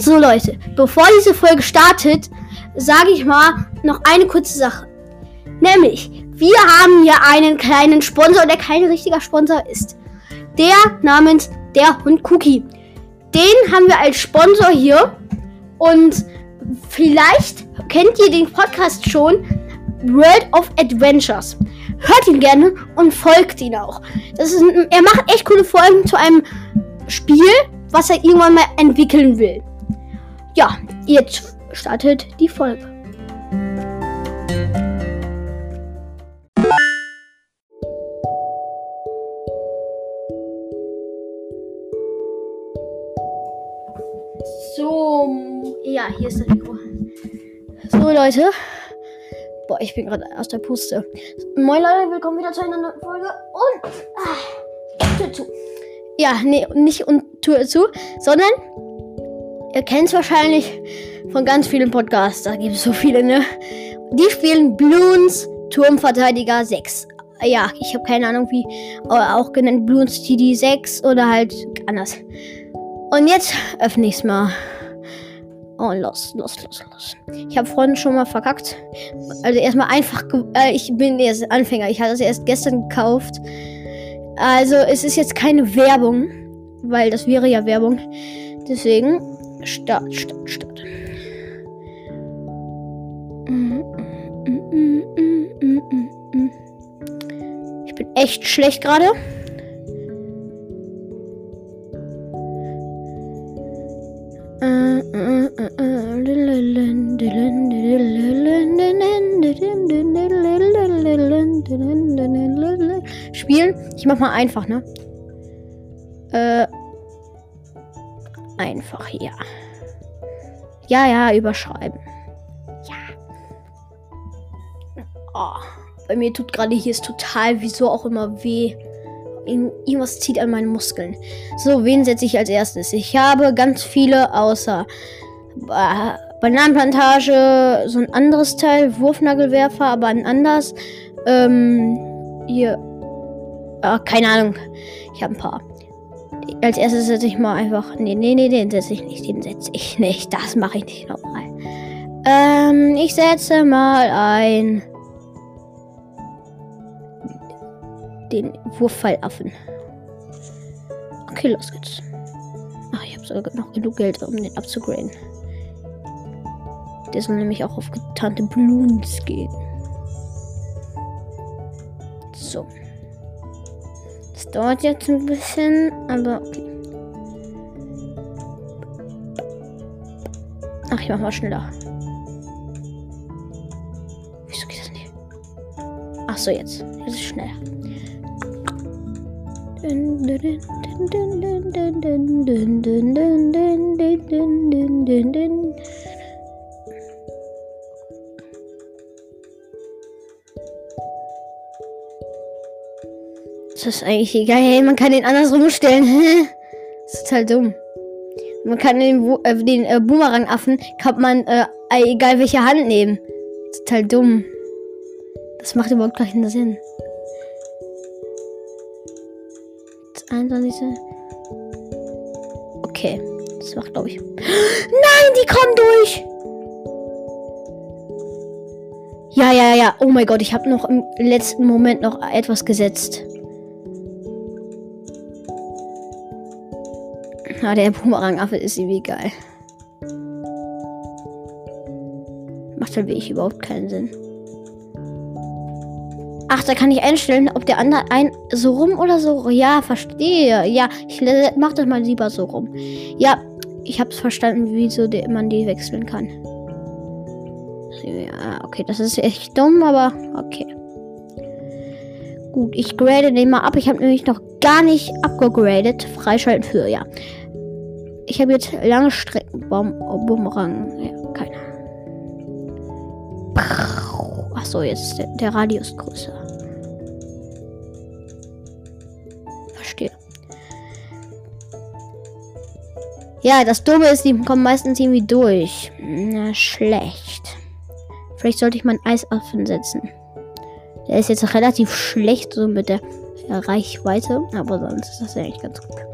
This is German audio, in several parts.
So Leute, bevor diese Folge startet, sage ich mal noch eine kurze Sache. Nämlich, wir haben hier einen kleinen Sponsor, der kein richtiger Sponsor ist. Der namens der Hund Cookie. Den haben wir als Sponsor hier. Und vielleicht kennt ihr den Podcast schon. World of Adventures. Hört ihn gerne und folgt ihn auch. Das ist, er macht echt coole Folgen zu einem Spiel, was er irgendwann mal entwickeln will. Ja, jetzt startet die Folge. So, ja, hier ist das Mikro. So, Leute. Boah, ich bin gerade aus der Puste. Moin, Leute, willkommen wieder zu einer neuen Folge. Und. Ah, Tür zu. Ja, nee, nicht und Tür zu, sondern. Ihr kennt es wahrscheinlich von ganz vielen Podcasts. Da gibt es so viele, ne? Die spielen Bloons Turmverteidiger 6. Ja, ich habe keine Ahnung, wie. Auch genannt Bloons TD 6 oder halt anders. Und jetzt öffne ich es mal. Oh, los, los, los, los. Ich habe vorhin schon mal verkackt. Also erstmal einfach. Äh, ich bin erst Anfänger. Ich hatte es erst gestern gekauft. Also es ist jetzt keine Werbung. Weil das wäre ja Werbung. Deswegen. Start, Start, Start. Ich bin echt schlecht gerade. Spielen. Ich mach mal einfach, ne? Ja, ja, überschreiben. Ja. Oh, bei mir tut gerade hier ist total, wieso auch immer weh. Irgendwas zieht an meinen Muskeln. So, wen setze ich als erstes? Ich habe ganz viele außer äh, Bananenplantage, so ein anderes Teil, Wurfnagelwerfer, aber ein anders. Ähm, hier. Äh, keine Ahnung. Ich habe ein paar. Als erstes setze ich mal einfach. Nee, nee, nee, den setze ich nicht. Den setze ich nicht. Das mache ich nicht nochmal. Ähm, ich setze mal ein. Den Wurfpfeilaffen. Okay, los geht's. Ach, ich habe sogar noch genug Geld, um den abzugraden. Der soll nämlich auch auf getarnte Bloons gehen. So. Das dauert jetzt ein bisschen, aber okay. Ach, ich mach mal schneller. Wieso geht das nicht? Ach so, jetzt. Jetzt ist schneller. Das ist eigentlich egal. Hey, man kann den andersrum stellen. das ist total dumm. Man kann den, äh, den äh, Boomerang-Affen, kann man, äh, egal welche Hand nehmen. Das ist total dumm. Das macht überhaupt keinen Sinn. 21. Okay. Das macht, glaube ich. Nein, die kommen durch! Ja, ja, ja. Oh mein Gott, ich habe noch im letzten Moment noch etwas gesetzt. Ah, der Boomerang-Affe ist irgendwie geil. Macht halt wirklich überhaupt keinen Sinn. Ach, da kann ich einstellen, ob der andere ein so rum oder so. Ja, verstehe. Ja, ich mach das mal lieber so rum. Ja, ich hab's verstanden, wieso man die wechseln kann. Ja, okay, das ist echt dumm, aber okay. Gut, ich grade den mal ab. Ich habe nämlich noch gar nicht abgegradet. Freischalten für, ja. Ich habe jetzt lange Strecken. Bumerang. Ja, keine. Achso, jetzt der, der Radius größer. Verstehe. Ja, das Dumme ist, die kommen meistens irgendwie durch. Na, schlecht. Vielleicht sollte ich mal einen Eisaffen setzen. Der ist jetzt relativ schlecht so mit der Reichweite, aber sonst ist das ja eigentlich ganz gut.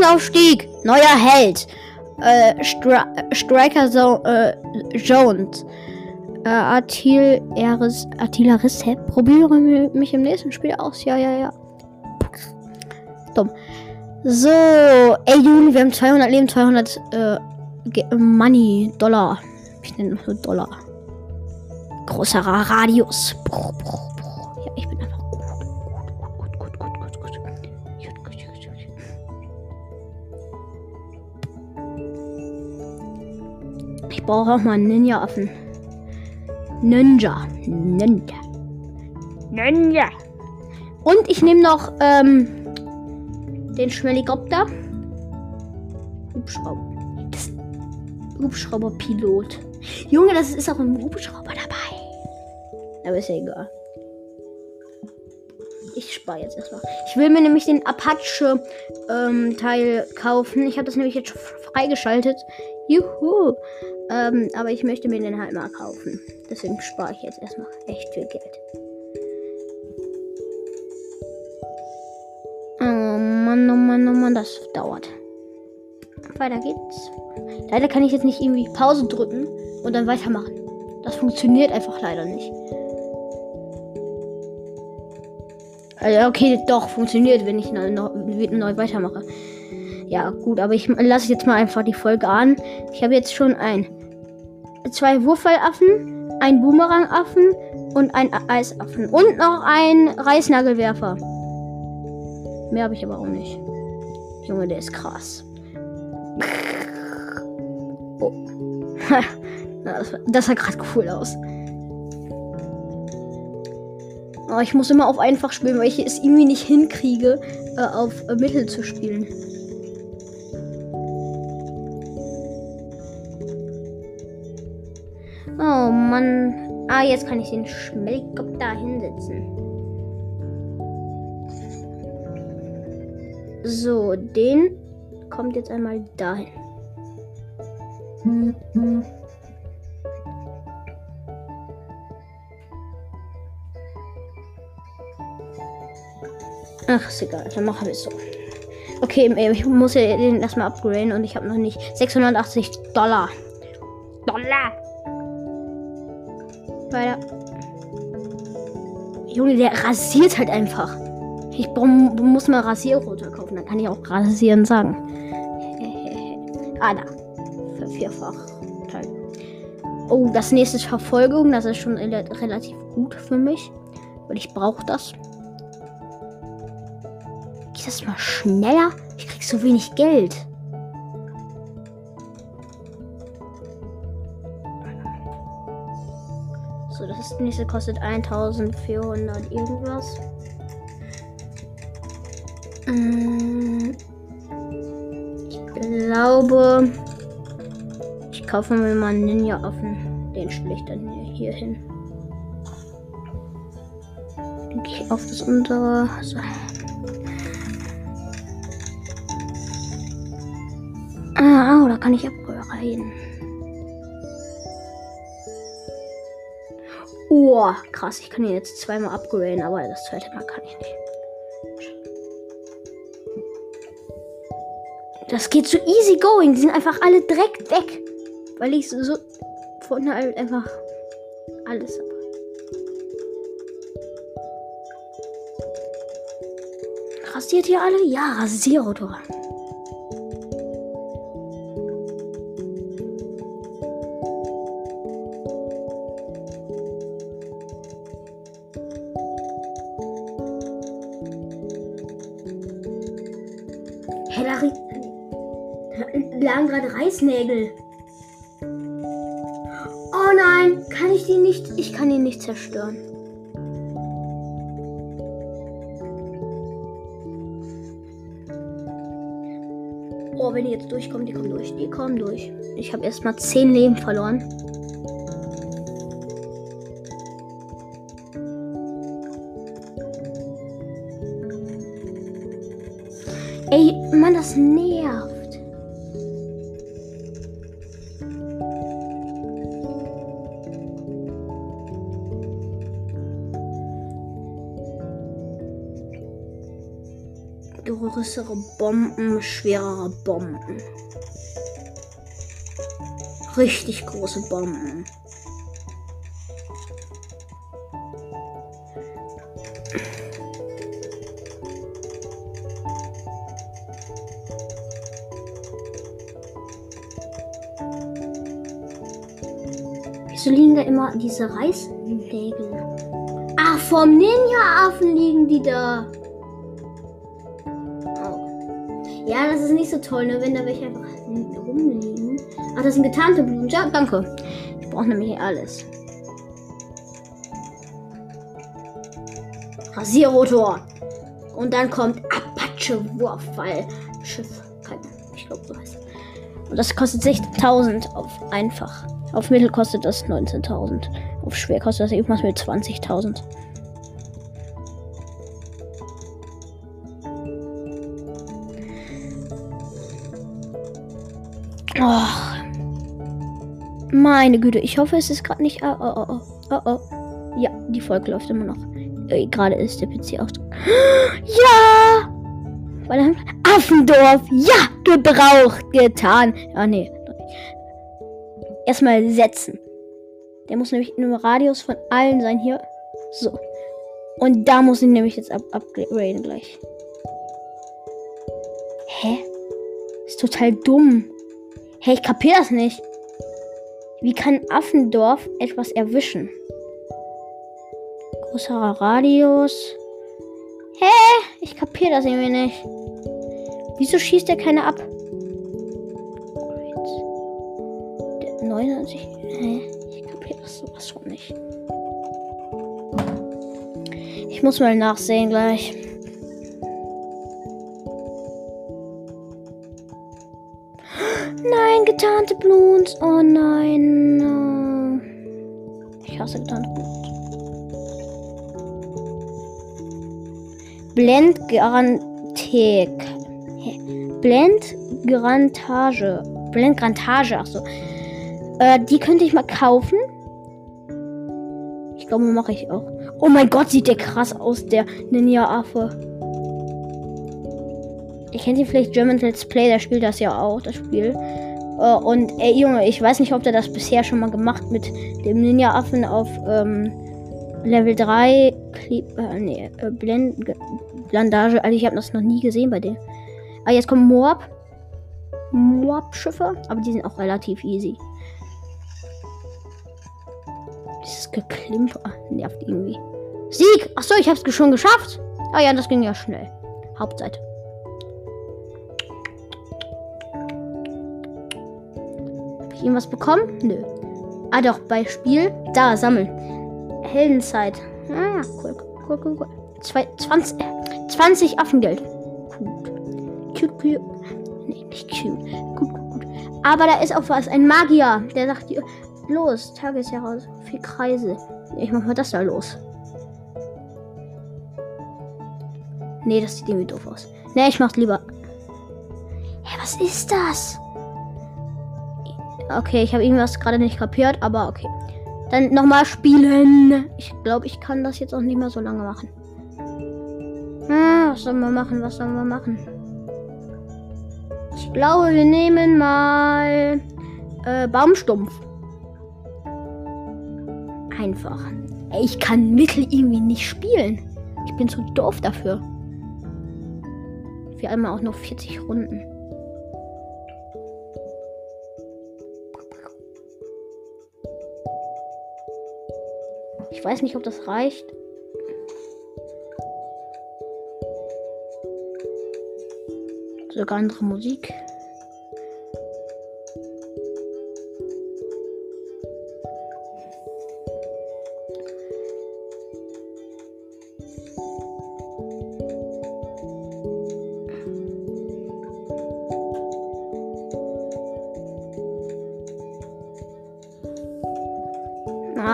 Stufenaufstieg. Neuer Held. Äh, Stri Striker so äh, Jones. Äh, Artil Eris, Artilleris, hä? Probiere mich im nächsten Spiel aus. Ja, ja, ja. Dumm. So, ey Juli, wir haben 200 Leben, 200 äh, Money, Dollar. Ich nenne das so Dollar. Großer Radius. Ja, brauche auch mal einen Ninja-Affen. Ninja. Ninja. Ninja. Und ich nehme noch ähm, den Schmelikopter. Hubschrauber. Das Hubschrauberpilot. Junge, das ist auch ein Hubschrauber dabei. Aber ist ja egal. Ich spare jetzt erstmal. Ich will mir nämlich den Apache-Teil ähm, kaufen. Ich habe das nämlich jetzt freigeschaltet. Juhu. Ähm, aber ich möchte mir den halt mal kaufen. Deswegen spare ich jetzt erstmal echt viel Geld. Oh Mann, oh Mann, oh Mann, das dauert. Weiter geht's. Leider kann ich jetzt nicht irgendwie Pause drücken und dann weitermachen. Das funktioniert einfach leider nicht. Also okay, doch, funktioniert, wenn ich neu, neu weitermache. Ja, gut, aber ich lasse jetzt mal einfach die Folge an. Ich habe jetzt schon ein zwei Wurfwallaffen, ein Boomerangaffen und ein Eisaffen. Und noch ein Reißnagelwerfer. Mehr habe ich aber auch nicht. Junge, der ist krass. Oh. das, sah gerade cool aus. Oh, ich muss immer auf einfach spielen, weil ich es irgendwie nicht hinkriege, äh, auf Mittel zu spielen. Mann. Ah, jetzt kann ich den Schmelzkopf da hinsetzen. So, den kommt jetzt einmal dahin. Ach, ist egal, dann machen wir es so. Okay, ich muss ja den erstmal upgraden und ich habe noch nicht 680 Dollar. Dollar! Weiter. Junge, der rasiert halt einfach. Ich muss mal Rasierroter kaufen, dann kann ich auch rasieren sagen. ah, da. Vierfach. Oh, das nächste ist Verfolgung. Das ist schon relativ gut für mich. Weil ich brauche das. Geht das mal schneller? Ich krieg so wenig Geld. Nächste kostet 1400 irgendwas. Mm, ich glaube, ich kaufe mir mal einen Ninja-Affen. Den stelle ich dann hier hin. Dann ich auf das untere. So. Ah, oh, da kann ich upgraden. Oh, krass, ich kann ihn jetzt zweimal upgraden, aber das zweite Mal kann ich nicht. Das geht so easy going. Die sind einfach alle direkt weg. Weil ich so, von halt einfach alles habe. Rasiert ihr alle? Ja, rasiere doch. lagen gerade Reißnägel. Oh nein, kann ich die nicht? Ich kann ihn nicht zerstören. Oh, wenn die jetzt durchkommen, die kommen durch. Die kommen durch. Ich habe erstmal 10 Leben verloren. Ey, Mann, das nervt. größere Bomben, schwerere Bomben. Richtig große Bomben. Wieso liegen da immer diese Reisnägel? Ach, vom Ninja-Affen liegen die da. Ja, das ist nicht so toll, ne, wenn da welche einfach rumliegen. Ach, das sind getarnte Blumen. Ja, danke. Ich brauche nämlich alles. Rasierrotor. Und dann kommt Apache-Wurfball. Schiff. Ich glaube, so heißt Und das kostet 60.000 auf einfach. Auf Mittel kostet das 19.000. Auf schwer kostet das irgendwas mit 20.000. Oh. Meine Güte, ich hoffe, es ist gerade nicht. Oh, oh, oh, oh, oh. Ja, die Folge läuft immer noch. Äh, gerade ist der PC auch. Ja! Affendorf, ja! Gebraucht, getan. Ja, nee erstmal setzen. Der muss nämlich in einem Radius von allen sein hier. So. Und da muss ich nämlich jetzt up upgraden gleich. Hä? Ist total dumm. Hä, ich kapier das nicht. Wie kann Affendorf etwas erwischen? Größerer Radius. Hä? Ich kapier das irgendwie nicht. Wieso schießt er keine ab? Ich muss mal nachsehen gleich. Nein, getarnte Bloons. Oh nein. Ich hasse getarnte Bloons. Blendgarantik. Blendgarantage. Blendgrantage, ach so. Äh, die könnte ich mal kaufen. Ich glaube, mache ich auch. Oh mein Gott, sieht der krass aus, der Ninja-Affe. Ihr kennt ihn vielleicht German Let's Play, der spielt das ja auch, das Spiel. Äh, und ey, Junge, ich weiß nicht, ob der das bisher schon mal gemacht mit dem Ninja-Affen auf ähm, Level 3. Kleb äh, nee, äh, Blend Blandage. Also ich habe das noch nie gesehen bei dem. Ah, jetzt kommen Moab. Moab-Schiffe, aber die sind auch relativ easy. Dieses Geklimper nervt irgendwie. Sieg! Achso, ich hab's schon geschafft. Ah ja, das ging ja schnell. Hauptseite. Hab ich irgendwas bekommen? Nö. Ah doch, bei Spiel. Da, sammeln. Heldenzeit. Ah cool, cool, cool, cool. Zwei, 20, 20 Affengeld. Gut. Cute, cute. Nee, nicht cute. Gut, gut, gut. Aber da ist auch was. Ein Magier. Der sagt, Los, Tagesheraus. Vier Kreise. Ich mach mal das da los. Nee, das sieht irgendwie doof aus. Nee, ich mach's lieber. Hä, was ist das? Okay, ich habe irgendwas gerade nicht kapiert, aber okay. Dann nochmal spielen. Ich glaube, ich kann das jetzt auch nicht mehr so lange machen. Ah, was sollen wir machen? Was sollen wir machen? Ich glaube, wir nehmen mal äh, Baumstumpf einfach. Ich kann Mittel irgendwie nicht spielen. Ich bin zu doof dafür. Wir einmal auch noch 40 Runden. Ich weiß nicht, ob das reicht. Sogar andere Musik.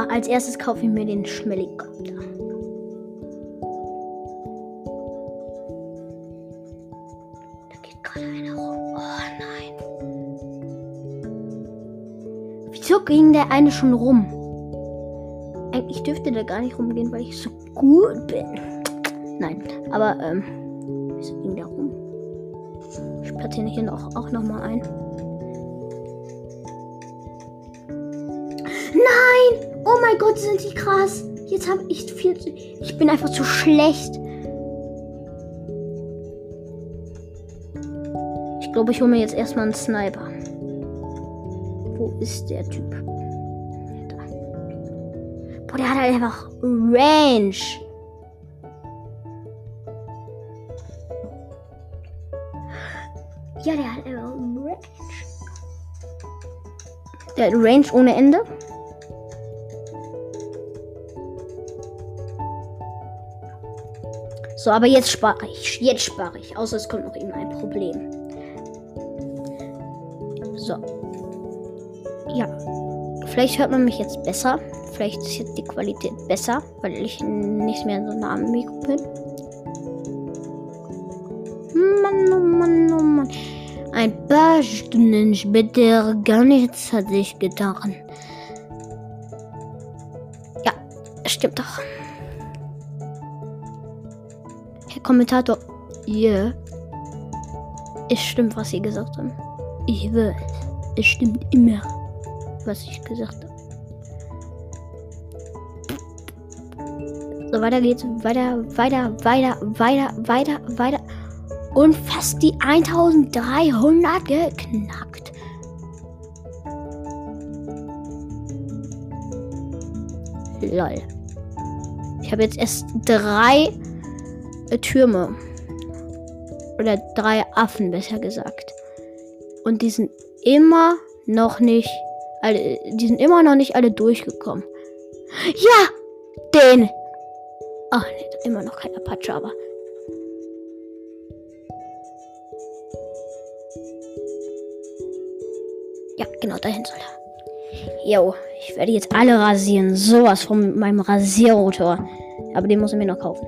Als erstes kaufe ich mir den Schmellikopter. Da geht gerade einer rum. Oh nein. Wieso ging der eine schon rum? Eigentlich dürfte der gar nicht rumgehen, weil ich so gut bin. Nein, aber ähm, Wieso ging der rum? Ich platziere hier noch, auch noch mal ein. Oh mein Gott, sind die krass. Jetzt habe ich viel zu. Ich bin einfach zu schlecht. Ich glaube, ich hole mir jetzt erstmal einen Sniper. Wo ist der Typ? Da. Boah, der hat halt einfach Range. Ja, der hat einfach Range. Der hat Range ohne Ende. So, aber jetzt spare ich. Jetzt spare ich. Außer es kommt noch irgendein Problem. So. Ja. Vielleicht hört man mich jetzt besser. Vielleicht ist jetzt die Qualität besser, weil ich nicht mehr so nah am Mikro bin. Mann, oh Mann, oh Mann. Ein paar Stunden später gar nichts hat sich getan. Ja, stimmt doch. Kommentator. Yeah. Es stimmt, was Sie gesagt haben. Ich weiß, es stimmt immer, was ich gesagt habe. So, weiter geht's. Weiter, weiter, weiter, weiter, weiter, weiter. Und fast die 1300 geknackt. Lol. Ich habe jetzt erst drei Türme. Oder drei Affen, besser gesagt. Und die sind immer noch nicht alle, die sind immer noch nicht alle durchgekommen. Ja, den. Ach, nee, immer noch kein Apache, aber. Ja, genau dahin soll er. Jo, ich werde jetzt alle rasieren. Sowas von meinem Rasierrotor. Aber den muss ich mir noch kaufen.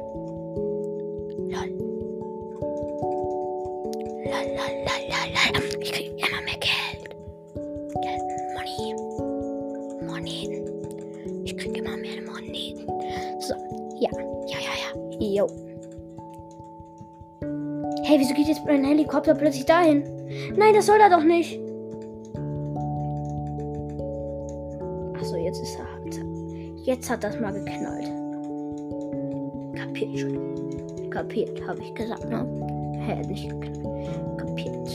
Jo. Hey, wieso geht jetzt mein Helikopter plötzlich dahin? Nein, das soll er doch nicht. Achso, jetzt ist er. Jetzt hat das mal geknallt. Kapiert schon. Kapiert, habe ich gesagt, ne? Hä, nicht geknallt. Kapiert.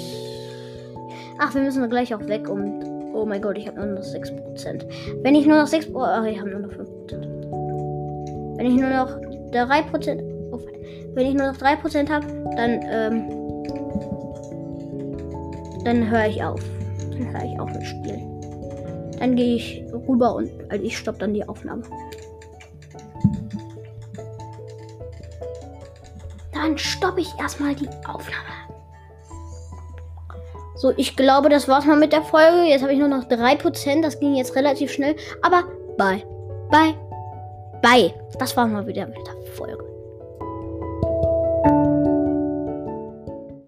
Ach, wir müssen gleich auch weg um. Oh mein Gott, ich habe nur noch 6%. Wenn ich nur noch 6%. Oh, ich habe nur noch 5%. Wenn ich nur noch 3%. Oh, wenn ich nur noch 3% habe, dann, ähm, dann höre ich auf. Dann höre ich auf mit Spielen. Dann gehe ich rüber und also ich stoppe dann die Aufnahme. Dann stoppe ich erstmal die Aufnahme. So, ich glaube, das war's mal mit der Folge. Jetzt habe ich nur noch 3%. Das ging jetzt relativ schnell. Aber bye. Bye. Bye. Das war mal wieder mit der Folge.